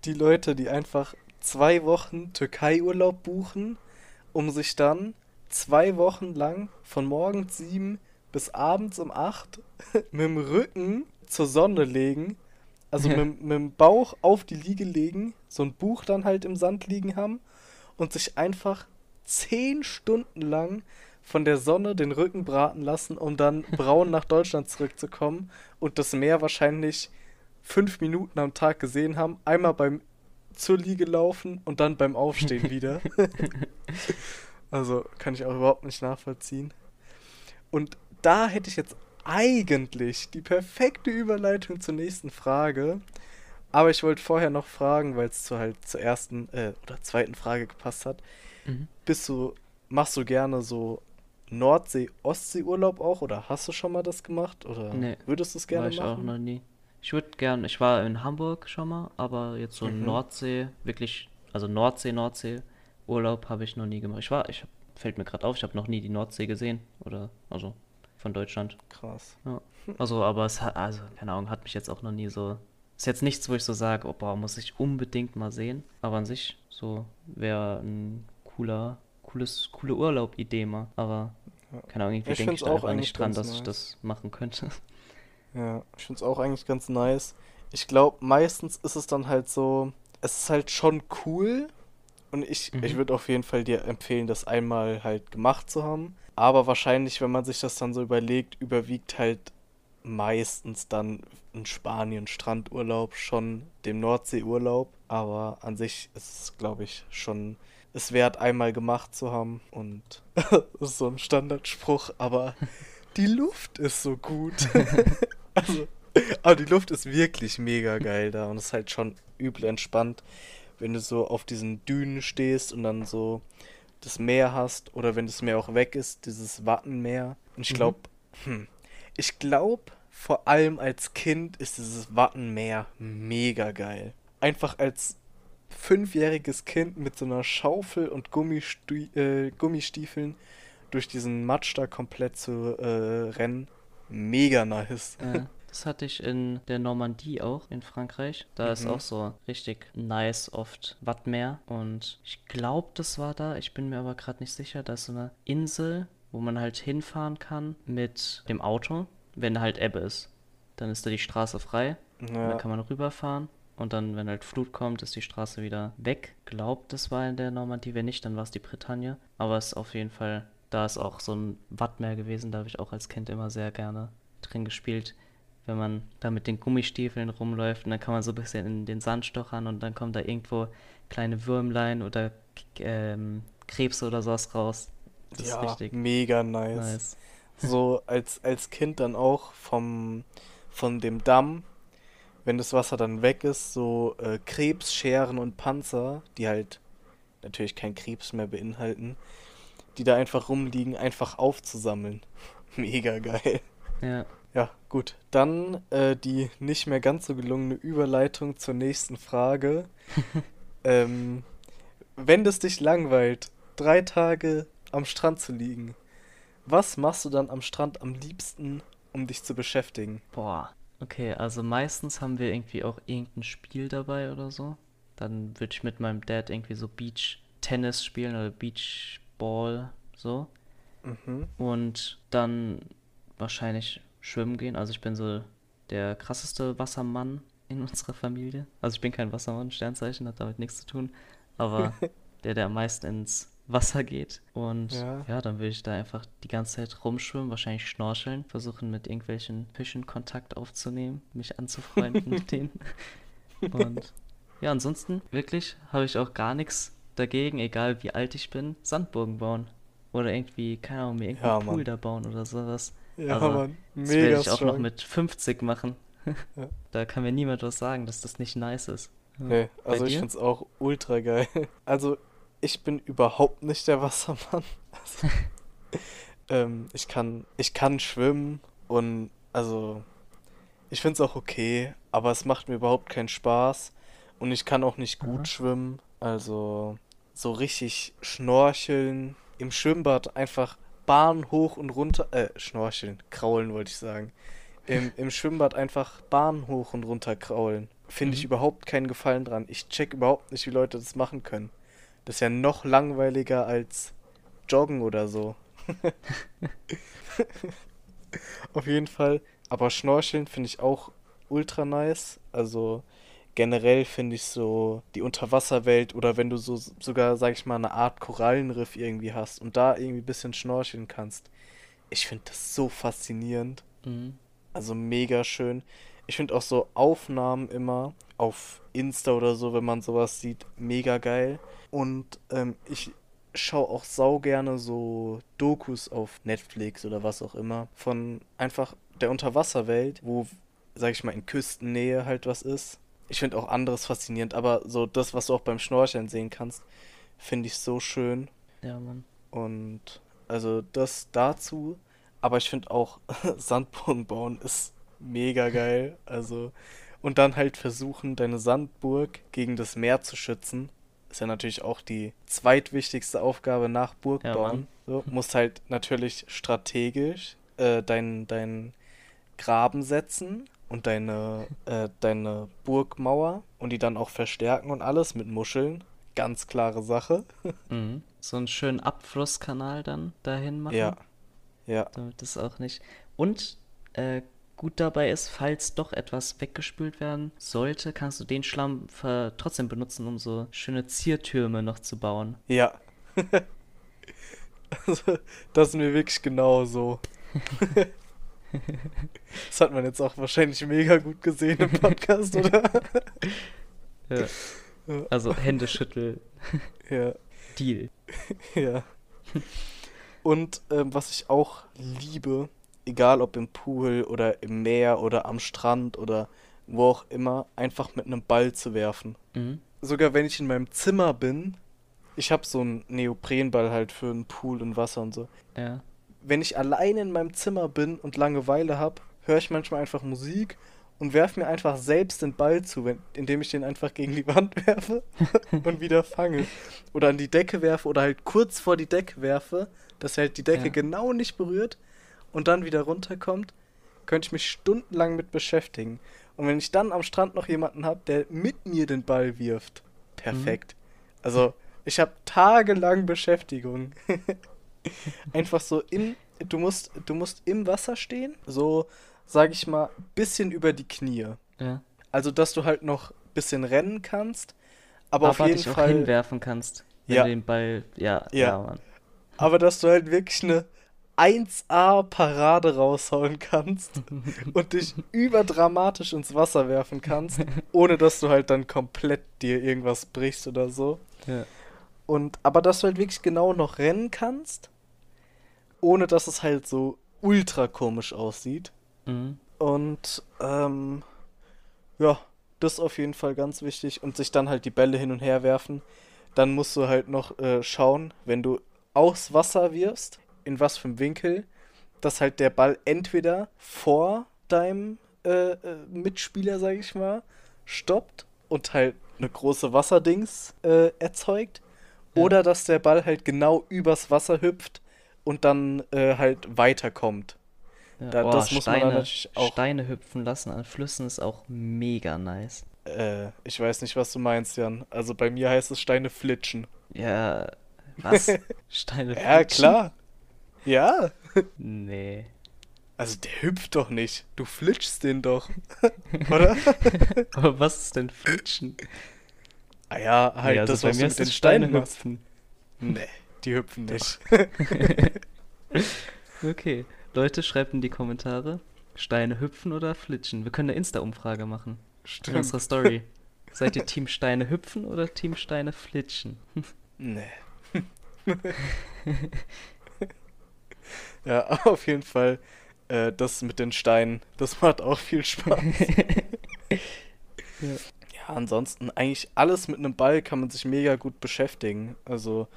A: Die Leute, die einfach zwei Wochen Türkei-Urlaub buchen, um sich dann zwei Wochen lang von morgens sieben bis abends um acht mit dem Rücken zur Sonne legen, also
B: Ja.
A: mit, mit dem Bauch auf die Liege legen, so ein Buch dann halt im Sand liegen haben und sich einfach zehn Stunden lang von der Sonne den Rücken braten lassen, um dann braun nach Deutschland zurückzukommen und das Meer wahrscheinlich fünf Minuten am Tag gesehen haben, einmal beim zur Liege laufen und dann beim Aufstehen wieder. also kann ich auch überhaupt nicht nachvollziehen. Und da hätte ich jetzt eigentlich die perfekte Überleitung zur nächsten Frage. Aber ich wollte vorher noch fragen, weil es zu halt zur ersten äh, oder zweiten Frage gepasst hat.
B: Mhm.
A: Bist du, machst du gerne so Nordsee-Ostsee-Urlaub auch? Oder hast du schon mal das gemacht? Oder
B: Nee,
A: würdest du es
B: war
A: gerne
B: ich auch
A: machen?
B: noch nie. Ich würde gern, ich war in Hamburg schon mal, aber jetzt so
A: Mhm.
B: Nordsee, wirklich, also Nordsee, Nordsee, Urlaub habe ich noch nie gemacht. Ich war, ich hab, fällt mir gerade auf, ich habe noch nie die Nordsee gesehen. Oder, also von Deutschland.
A: Krass.
B: Ja. Also, aber es hat, also, keine Ahnung, hat mich jetzt auch noch nie so. Ist jetzt nichts, wo ich so sage, oh, boah, muss ich unbedingt mal sehen. Aber an sich, so wäre ein cooler, cooles, coole Urlaub-Idee mal. Aber. Keine Ahnung, irgendwie
A: Ich
B: denke
A: finde
B: ich
A: es
B: da
A: auch
B: nicht
A: eigentlich
B: dran, dass ich
A: nice.
B: das machen könnte.
A: Ja, ich finde es auch eigentlich ganz nice. Ich glaube, meistens ist es dann halt so, es ist halt schon cool und ich, ich
B: Mhm.
A: würde auf jeden Fall dir empfehlen, das einmal halt gemacht zu haben. Aber wahrscheinlich, wenn man sich das dann so überlegt, überwiegt halt meistens dann ein Spanien-Strandurlaub schon dem Nordseeurlaub. Aber an sich ist es, glaube ich, schon es wert, einmal gemacht zu haben. Und das ist so ein Standardspruch, aber die Luft ist so gut. Also, aber die Luft ist wirklich mega geil da und es ist halt schon übel entspannt, wenn du so auf diesen Dünen stehst und dann so das Meer hast oder wenn das Meer auch weg ist, dieses Wattenmeer. Und ich
B: Mhm.
A: glaube, hm, ich glaube, vor allem als Kind ist dieses Wattenmeer mega geil. Einfach als fünfjähriges Kind mit so einer Schaufel und Gummistu äh, Gummistiefeln durch diesen Matsch da komplett zu äh, rennen. Mega nice.
B: Äh, das hatte ich in der Normandie auch, in Frankreich. Da ist
A: Mhm.
B: auch so richtig nice oft Wattmeer. Und ich glaube, das war da. Ich bin mir aber gerade nicht sicher. Da ist so eine Insel, wo man halt hinfahren kann mit dem Auto, wenn halt Ebbe ist. Dann ist da die Straße frei.
A: Ja,
B: kann man rüberfahren. Und dann, wenn halt Flut kommt, ist die Straße wieder weg. Glaubt, das war in der Normandie. Wenn nicht, dann war es die Bretagne. Aber es ist auf jeden Fall, da ist auch so ein Wattmeer gewesen. Da habe ich auch als Kind immer sehr gerne drin gespielt. Wenn man da mit den Gummistiefeln rumläuft und dann kann man so ein bisschen in den Sand stochern und dann kommen da irgendwo kleine Würmlein oder ähm, Krebse oder sowas raus. Das ist
A: ja,
B: richtig
A: mega nice.
B: nice.
A: So als, als Kind dann auch vom, von dem Damm, wenn das Wasser dann weg ist, so äh, Krebsscheren und Panzer, die halt natürlich kein Krebs mehr beinhalten, die da einfach rumliegen, einfach aufzusammeln. Mega geil.
B: Ja,
A: Ja, gut. Dann äh, die nicht mehr ganz so gelungene Überleitung zur nächsten Frage. ähm, wenn es dich langweilt, drei Tage am Strand zu liegen, was machst du dann am Strand am liebsten, um dich zu beschäftigen?
B: boah. Okay, also meistens haben wir irgendwie auch irgendein Spiel dabei oder so. Dann würde ich mit meinem Dad irgendwie so Beach-Tennis spielen oder Beachball, so.
A: Mhm.
B: Und dann wahrscheinlich schwimmen gehen. Also ich bin so der krasseste Wassermann in unserer Familie. Also ich bin kein Wassermann, Sternzeichen, hat damit nichts zu tun. Aber der, der am meisten ins Wasser geht. Und
A: Ja.
B: ja, dann würde ich da einfach die ganze Zeit rumschwimmen, wahrscheinlich schnorcheln, versuchen mit irgendwelchen Fischen Kontakt aufzunehmen, mich anzufreunden mit denen. Und ja, ansonsten wirklich habe ich auch gar nichts dagegen, egal wie alt ich bin, Sandburgen bauen. Oder irgendwie, keine Ahnung, mir
A: Ja,
B: irgendeinen Pool
A: Mann.
B: da bauen oder sowas.
A: Ja,
B: Also,
A: Mann.
B: Das werde
A: Mega
B: ich auch noch mit 50 machen.
A: Ja.
B: Da kann mir niemand was sagen, dass das nicht nice ist. Ja.
A: Nee, also ich find's auch ultra geil. Also ich bin überhaupt nicht der Wassermann. Also, ähm, ich kann, ich kann schwimmen und also ich find's auch okay, aber es macht mir überhaupt keinen Spaß und ich kann auch nicht gut
B: Aha.
A: schwimmen. Also so richtig schnorcheln im Schwimmbad einfach Bahn hoch und runter, äh, schnorcheln, kraulen wollte ich sagen. Im, Im Schwimmbad einfach Bahn hoch und runter kraulen. Finde ich
B: Mhm.
A: überhaupt keinen Gefallen dran. Ich check überhaupt nicht, wie Leute das machen können. Das ist ja noch langweiliger als Joggen oder so. Auf jeden Fall. Aber Schnorcheln finde ich auch ultra nice. Also generell finde ich so die Unterwasserwelt oder wenn du so sogar, sag ich mal, eine Art Korallenriff irgendwie hast und da irgendwie ein bisschen schnorcheln kannst. Ich finde das so faszinierend.
B: Mhm.
A: Also mega schön. Ich finde auch so Aufnahmen immer auf Insta oder so, wenn man sowas sieht, mega geil. Und ähm, ich schaue auch sau gerne so Dokus auf Netflix oder was auch immer von einfach der Unterwasserwelt, wo, sag ich mal, in Küstennähe halt was ist. Ich finde auch anderes faszinierend, aber so das, was du auch beim Schnorcheln sehen kannst, finde ich so schön.
B: Ja, Mann.
A: Und Also das dazu. Aber ich finde auch Sandburgen bauen ist mega geil. Also und dann halt versuchen, deine Sandburg gegen das Meer zu schützen. Ist ja natürlich auch die zweitwichtigste Aufgabe nach Burg
B: Ja.
A: So, musst halt natürlich strategisch äh, deinen dein Graben setzen und deine, äh, deine Burgmauer und die dann auch verstärken und alles mit Muscheln. Ganz klare Sache.
B: Mhm. So einen schönen Abflusskanal dann dahin machen.
A: Ja. Ja.
B: Damit das auch nicht. Und äh, gut dabei ist, falls doch etwas weggespült werden sollte, kannst du den Schlamm ver trotzdem benutzen, um so schöne Ziertürme noch zu bauen.
A: Ja. also, das ist mir wirklich genau so. das hat man jetzt auch wahrscheinlich mega gut gesehen im Podcast, oder?
B: Ja. Also Händeschüttel,
A: Ja.
B: Deal.
A: Ja. Und ähm, was ich auch liebe, egal ob im Pool oder im Meer oder am Strand oder wo auch immer, einfach mit einem Ball zu werfen.
B: Mhm.
A: Sogar wenn ich in meinem Zimmer bin, ich habe so einen Neoprenball halt für einen Pool und Wasser und so.
B: Ja.
A: Wenn ich alleine in meinem Zimmer bin und Langeweile habe, höre ich manchmal einfach Musik und werfe mir einfach selbst den Ball zu, wenn, indem ich den einfach gegen die Wand werfe und wieder fange. Oder an die Decke werfe oder halt kurz vor die Decke werfe, dass halt die Decke
B: Ja.
A: genau nicht berührt und dann wieder runterkommt, könnte ich mich stundenlang mit beschäftigen. Und wenn ich dann am Strand noch jemanden habe, der mit mir den Ball wirft, perfekt. Also, ich habe tagelang Beschäftigung. Einfach so im, du musst, du musst im Wasser stehen, so, sag ich mal, bisschen über die Knie.
B: Ja.
A: Also, dass du halt noch bisschen rennen kannst, aber,
B: Aber,
A: auf jeden
B: dich auch
A: Fall,
B: hinwerfen kannst, wenn
A: Ja.
B: du den Ball. Ja,
A: Ja.
B: ja, Mann.
A: aber dass du halt wirklich eine 1A-Parade raushauen kannst und dich überdramatisch ins Wasser werfen kannst, ohne dass du halt dann komplett dir irgendwas brichst oder so.
B: Ja.
A: Und aber dass du halt wirklich genau noch rennen kannst, ohne dass es halt so ultra komisch aussieht.
B: Mhm.
A: Und ähm, ja, das ist auf jeden Fall ganz wichtig. Und sich dann halt die Bälle hin und her werfen. Dann musst du halt noch äh, schauen, wenn du aus Wasser wirfst, in was für einem Winkel, dass halt der Ball entweder vor deinem äh, äh, Mitspieler, sag ich mal, stoppt und halt eine große Wasserdings äh, erzeugt.
B: Ja.
A: Oder dass der Ball halt genau übers Wasser hüpft und dann äh, halt weiterkommt.
B: Ja.
A: Da-
B: Boah,
A: das muss man
B: Steine,
A: natürlich auch-
B: Steine hüpfen lassen an Flüssen ist auch mega nice.
A: Äh, ich weiß nicht, was du meinst, Jan. Also bei mir heißt es Steine flitschen.
B: Ja, was? Steine
A: Ja,
B: flitschen?
A: klar. Ja.
B: Nee.
A: Also der hüpft doch nicht. Du flitschst den doch. Oder?
B: Aber was ist denn Flitschen?
A: ah ja, halt
B: Nee, also
A: das,
B: bei
A: was
B: mir
A: du mit den
B: Steine
A: Steinen machst.
B: hüpfen.
A: Nee, die hüpfen nicht.
B: Okay, Leute, schreibt in die Kommentare, Steine hüpfen oder flitschen. Wir können eine Insta-Umfrage machen. In
A: Stimmt.
B: unserer Story. Seid ihr Team Steine hüpfen oder Team Steine flitschen?
A: Nee. ja, auf jeden Fall. Äh, das mit den Steinen, das macht auch viel Spaß.
B: Ja.
A: Ja, ansonsten eigentlich alles mit einem Ball kann man sich mega gut beschäftigen. Also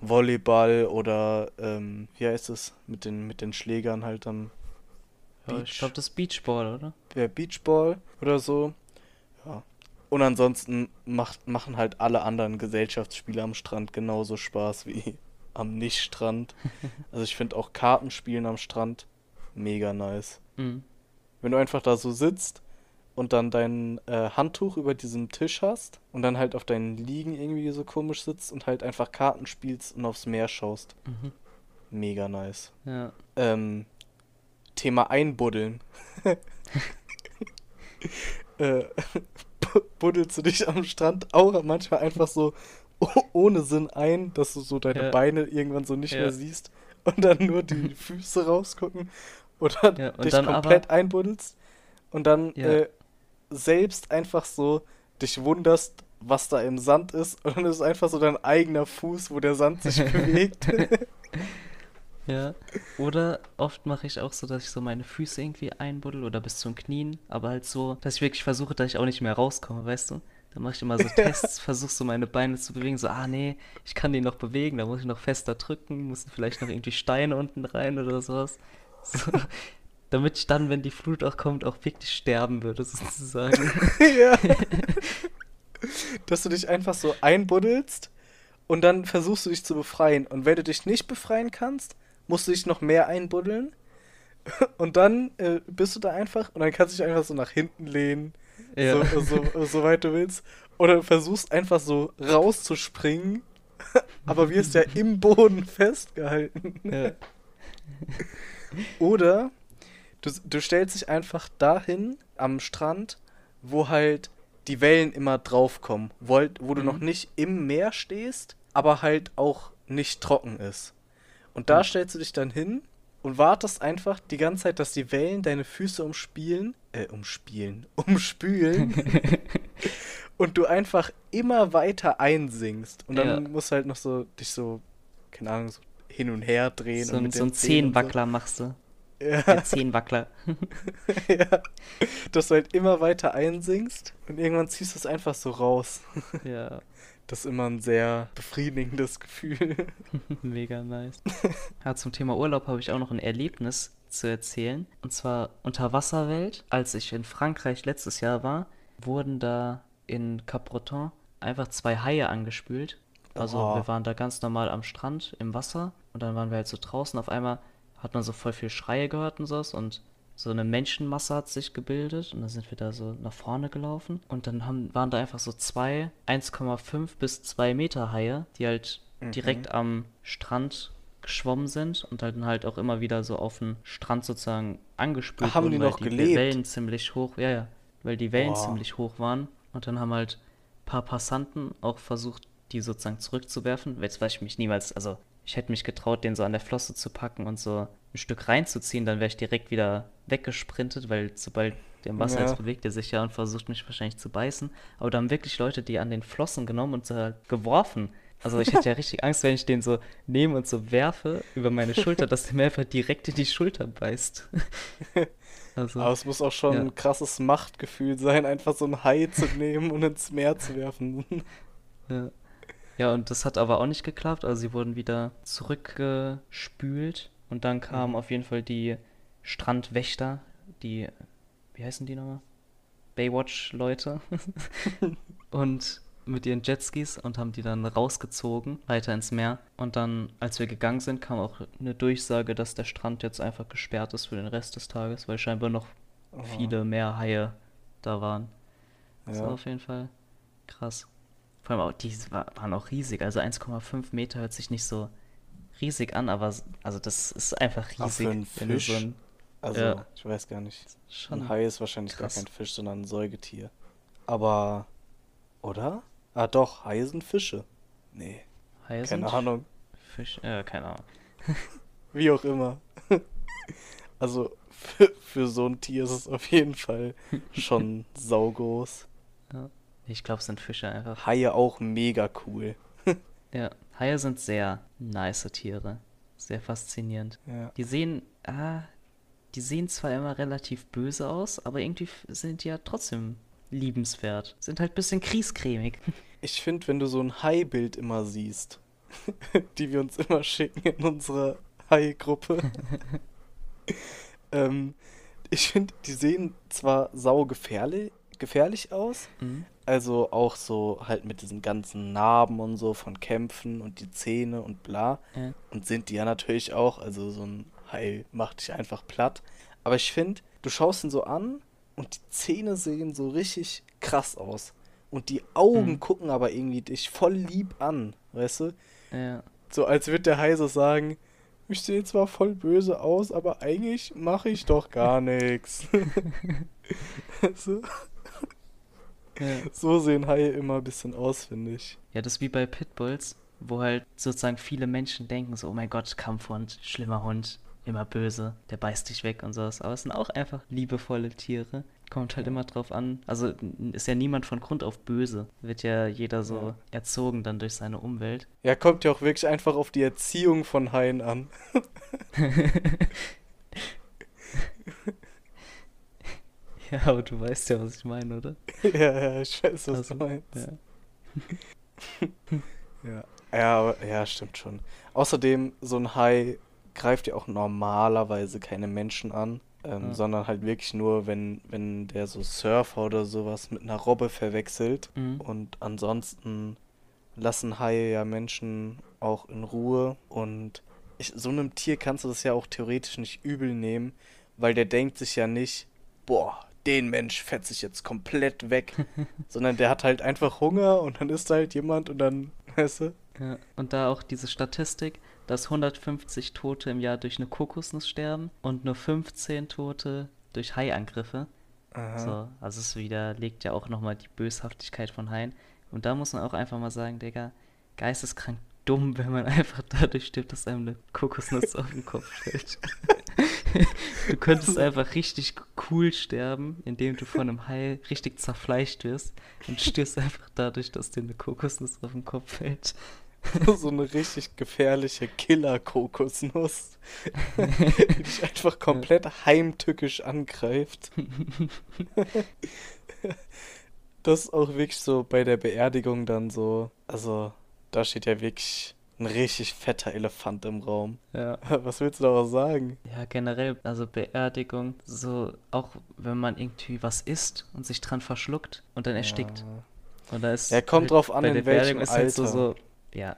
A: Volleyball oder ähm, wie heißt es mit den mit den Schlägern halt dann
B: Ja, ich glaube, das ist Beachball, oder?
A: der Beachball oder so. Ja. Und ansonsten macht, machen halt alle anderen Gesellschaftsspiele am Strand genauso Spaß wie am Nicht-Strand. Also ich finde auch Kartenspielen am Strand mega nice.
B: Mhm.
A: Wenn du einfach da so sitzt und dann dein äh, Handtuch über diesem Tisch hast und dann halt auf deinen Liegen irgendwie so komisch sitzt und halt einfach Karten spielst und aufs Meer schaust.
B: Mhm.
A: Mega nice.
B: Ja.
A: Ähm, Thema Einbuddeln. äh, bu- buddelst du dich am Strand auch manchmal einfach so ohne Sinn ein, dass du so deine
B: Ja.
A: Beine irgendwann so nicht
B: Ja.
A: mehr siehst und dann nur die Füße rausgucken oder
B: Ja,
A: dich
B: dann
A: komplett
B: aber-
A: einbuddelst und dann äh, selbst einfach so dich wunderst, was da im Sand ist und dann ist es einfach so dein eigener Fuß, wo der Sand sich bewegt.
B: Ja. Oder oft mache ich auch so, dass ich so meine Füße irgendwie einbuddel oder bis zum Knien, aber halt so, dass ich wirklich versuche, dass ich auch nicht mehr rauskomme, weißt du? Dann mache ich immer so Tests, versuche so meine Beine zu bewegen, so, ah nee, ich kann die noch bewegen, da muss ich noch fester drücken, muss vielleicht noch irgendwie Steine unten rein oder sowas. So, damit ich dann, wenn die Flut auch kommt, auch wirklich sterben würde, sozusagen. ja.
A: Dass du dich einfach so einbuddelst und dann versuchst du dich zu befreien. Und wenn du dich nicht befreien kannst, musst du dich noch mehr einbuddeln. Und dann äh, bist du da einfach und dann kannst du dich einfach so nach hinten lehnen, ja. so, so, so weit du willst. Oder versuchst einfach so rauszuspringen, aber wirst ja im Boden festgehalten. Ja. Oder du, du stellst dich einfach dahin am Strand, wo halt die Wellen immer draufkommen, wo, halt, wo mhm. du noch nicht im Meer stehst, aber halt auch nicht trocken ist. Und da mhm. stellst du dich dann hin und wartest einfach die ganze Zeit, dass die Wellen deine Füße umspielen, äh, umspielen, umspülen und du einfach immer weiter einsinkst. Und dann ja. musst du halt noch so dich so, keine Ahnung, so hin und her drehen.
B: So,
A: und
B: mit so einen Zehenwackler so. machst du. Ja. Der Zehenwackler.
A: ja. Dass du halt immer weiter einsinkst und irgendwann ziehst du es einfach so raus.
B: ja.
A: Das ist immer ein sehr befriedigendes Gefühl.
B: Mega nice. Ja, zum Thema Urlaub habe ich auch noch ein Erlebnis zu erzählen. Und zwar Unterwasserwelt. Als ich in Frankreich letztes Jahr war, wurden da in Cap-Breton einfach zwei Haie angespült. Also oh. wir waren da ganz normal am Strand im Wasser und dann waren wir halt so draußen. Auf einmal hat man so voll viel Schreie gehört und so und so eine Menschenmasse hat sich gebildet und dann sind wir da so nach vorne gelaufen und dann haben, waren da einfach so zwei 1,5 bis 2 Meter Haie, die halt mhm. direkt am Strand geschwommen sind und dann halt auch immer wieder so auf den Strand sozusagen angespült
A: haben wurden, die
B: weil
A: noch
B: die
A: gelebt?
B: Wellen ziemlich hoch, ja, ja, weil die Wellen Boah. ziemlich hoch waren und dann haben halt ein paar Passanten auch versucht, die sozusagen zurückzuwerfen. Jetzt weiß ich mich niemals, also ich hätte mich getraut, den so an der Flosse zu packen und so ein Stück reinzuziehen, dann wäre ich direkt wieder weggesprintet, weil sobald der im Wasser ja. ist, bewegt er sich ja und versucht mich wahrscheinlich zu beißen. Aber da haben wirklich Leute die an den Flossen genommen und so geworfen. Also ich hätte ja richtig Angst, wenn ich den so nehme und so werfe über meine Schulter, dass der mir einfach direkt in die Schulter beißt.
A: also, Aber es muss auch schon ja. ein krasses Machtgefühl sein, einfach so ein Hai zu nehmen und ins Meer zu werfen.
B: ja. Ja, und das hat aber auch nicht geklappt. Also sie wurden wieder zurückgespült und dann kamen mhm. auf jeden Fall die Strandwächter, die, wie heißen die nochmal? Baywatch-Leute. und mit ihren Jetskis und haben die dann rausgezogen, weiter ins Meer. Und dann, als wir gegangen sind, kam auch eine Durchsage, dass der Strand jetzt einfach gesperrt ist für den Rest des Tages, weil scheinbar noch Aha. viele mehr Haie da waren. Das ja. war auf jeden Fall krass. Vor allem auch, die waren auch riesig. Also 1,5 Meter hört sich nicht so riesig an, aber also das ist einfach riesig. Ach,
A: für einen Fisch? So ein, also, ja. ich weiß gar nicht.
B: Schon
A: ein Hai ist wahrscheinlich krass. gar kein Fisch, sondern ein Säugetier. Aber, oder? Ah, doch, Haie sind Fische. Nee.
B: Haie
A: keine Ahnung.
B: Fisch, äh, keine Ahnung.
A: Wie auch immer. Also, für, für so ein Tier ist es auf jeden Fall schon saugroß.
B: Ja. Ich glaube, es sind Fische einfach.
A: Haie auch mega cool.
B: ja, Haie sind sehr nice Tiere. Sehr faszinierend.
A: Ja.
B: Die sehen, ah, die sehen zwar immer relativ böse aus, aber irgendwie sind die ja trotzdem liebenswert. Sind halt ein bisschen kriescremig.
A: Ich finde, wenn du so ein Hai-Bild immer siehst, die wir uns immer schicken in unserer Hai-Gruppe, ähm, ich finde, die sehen zwar sau gefährlich, gefährlich aus, mhm. Also auch so halt mit diesen ganzen Narben und so von Kämpfen und die Zähne und bla. Ja. Und sind die ja natürlich auch. Also so ein Hai macht dich einfach platt. Aber ich finde, du schaust ihn so an und die Zähne sehen so richtig krass aus. Und die Augen mhm. gucken aber irgendwie dich voll lieb an, weißt du?
B: Ja.
A: So als würde der Hai so sagen, ich sehe zwar voll böse aus, aber eigentlich mache ich doch gar nichts. so. Ja. So sehen Haie immer ein bisschen aus, finde ich.
B: Ja, das ist wie bei Pitbulls, wo halt sozusagen viele Menschen denken so, oh mein Gott, Kampfhund, schlimmer Hund, immer böse, der beißt dich weg und sowas. Aber es sind auch einfach liebevolle Tiere. Kommt halt immer drauf an. Also ist ja niemand von Grund auf böse. Wird ja jeder so ja. erzogen dann durch seine Umwelt.
A: Ja, kommt ja auch wirklich einfach auf die Erziehung von Haien an.
B: Ja, aber du weißt ja, was ich meine, oder?
A: ja, ja, ich weiß, was
B: Also,
A: du meinst.
B: Ja.
A: Ja. Ja, aber, ja, stimmt schon. Außerdem, so ein Hai greift ja auch normalerweise keine Menschen an, ähm,
B: Ja.
A: sondern halt wirklich nur, wenn, wenn der so Surfer oder sowas mit einer Robbe verwechselt.
B: Mhm.
A: Und ansonsten lassen Haie ja Menschen auch in Ruhe. Und ich, so einem Tier kannst du das ja auch theoretisch nicht übel nehmen, weil der denkt sich ja nicht, boah, den Mensch fetze ich jetzt komplett weg. Sondern der hat halt einfach Hunger und dann ist da halt jemand und dann, weißt du?
B: Ja, und da auch diese Statistik, dass 150 Tote im Jahr durch eine Kokosnuss sterben und nur 15 Tote durch Haiangriffe.
A: Aha.
B: So, also es widerlegt ja auch nochmal die Böshaftigkeit von Haien. Und da muss man auch einfach mal sagen, Digga, geisteskrank dumm, wenn man einfach dadurch stirbt, dass einem eine Kokosnuss auf den Kopf fällt. du könntest einfach richtig cool sterben, indem du von einem Hai richtig zerfleischt wirst und stirbst einfach dadurch, dass dir eine Kokosnuss auf den Kopf fällt.
A: so eine richtig gefährliche Killer-Kokosnuss, die dich einfach komplett heimtückisch angreift. Das ist auch wirklich so bei der Beerdigung dann so, also da steht ja wirklich ein richtig fetter Elefant im Raum.
B: Ja.
A: Was willst du daraus sagen?
B: Ja, generell, also Beerdigung, so auch wenn man irgendwie was isst und sich dran verschluckt und dann erstickt.
A: Ja.
B: Und da ist
A: Ja, kommt
B: halt
A: drauf an, in welchem
B: Beerdigung ist halt so,
A: Alter.
B: so, ja,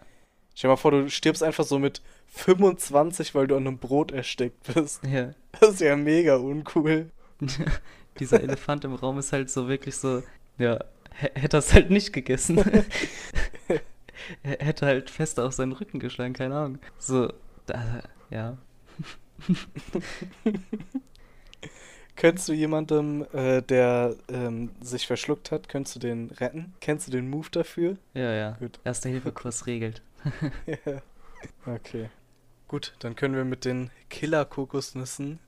A: Stell dir mal vor, du stirbst einfach so mit 25, weil du an einem Brot erstickt bist.
B: ja.
A: Das ist ja mega uncool.
B: Dieser Elefant im Raum ist halt so wirklich so, ja, hätte er es halt nicht gegessen. er hätte halt fest auf seinen Rücken geschlagen, keine Ahnung. So, da, ja.
A: Könntest du jemandem, äh, der ähm, sich verschluckt hat, könntest du den retten? Kennst du den Move dafür?
B: Ja, ja.
A: Gut.
B: Erste-Hilfe-Kurs regelt.
A: ja. Okay. Gut, dann können wir mit den Killer-Kokosnüssen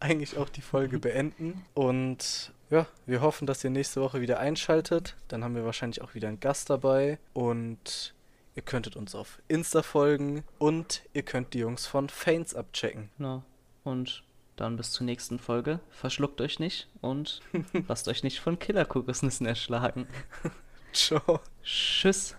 A: eigentlich auch die Folge beenden. Und ja, wir hoffen, dass ihr nächste Woche wieder einschaltet. Dann haben wir wahrscheinlich auch wieder einen Gast dabei. Und ihr könntet uns auf Insta folgen und ihr könnt die Jungs von Faints abchecken.
B: Genau. Und dann bis zur nächsten Folge. Verschluckt euch nicht und lasst euch nicht von Killerkokosnüssen erschlagen.
A: Ciao.
B: Tschüss.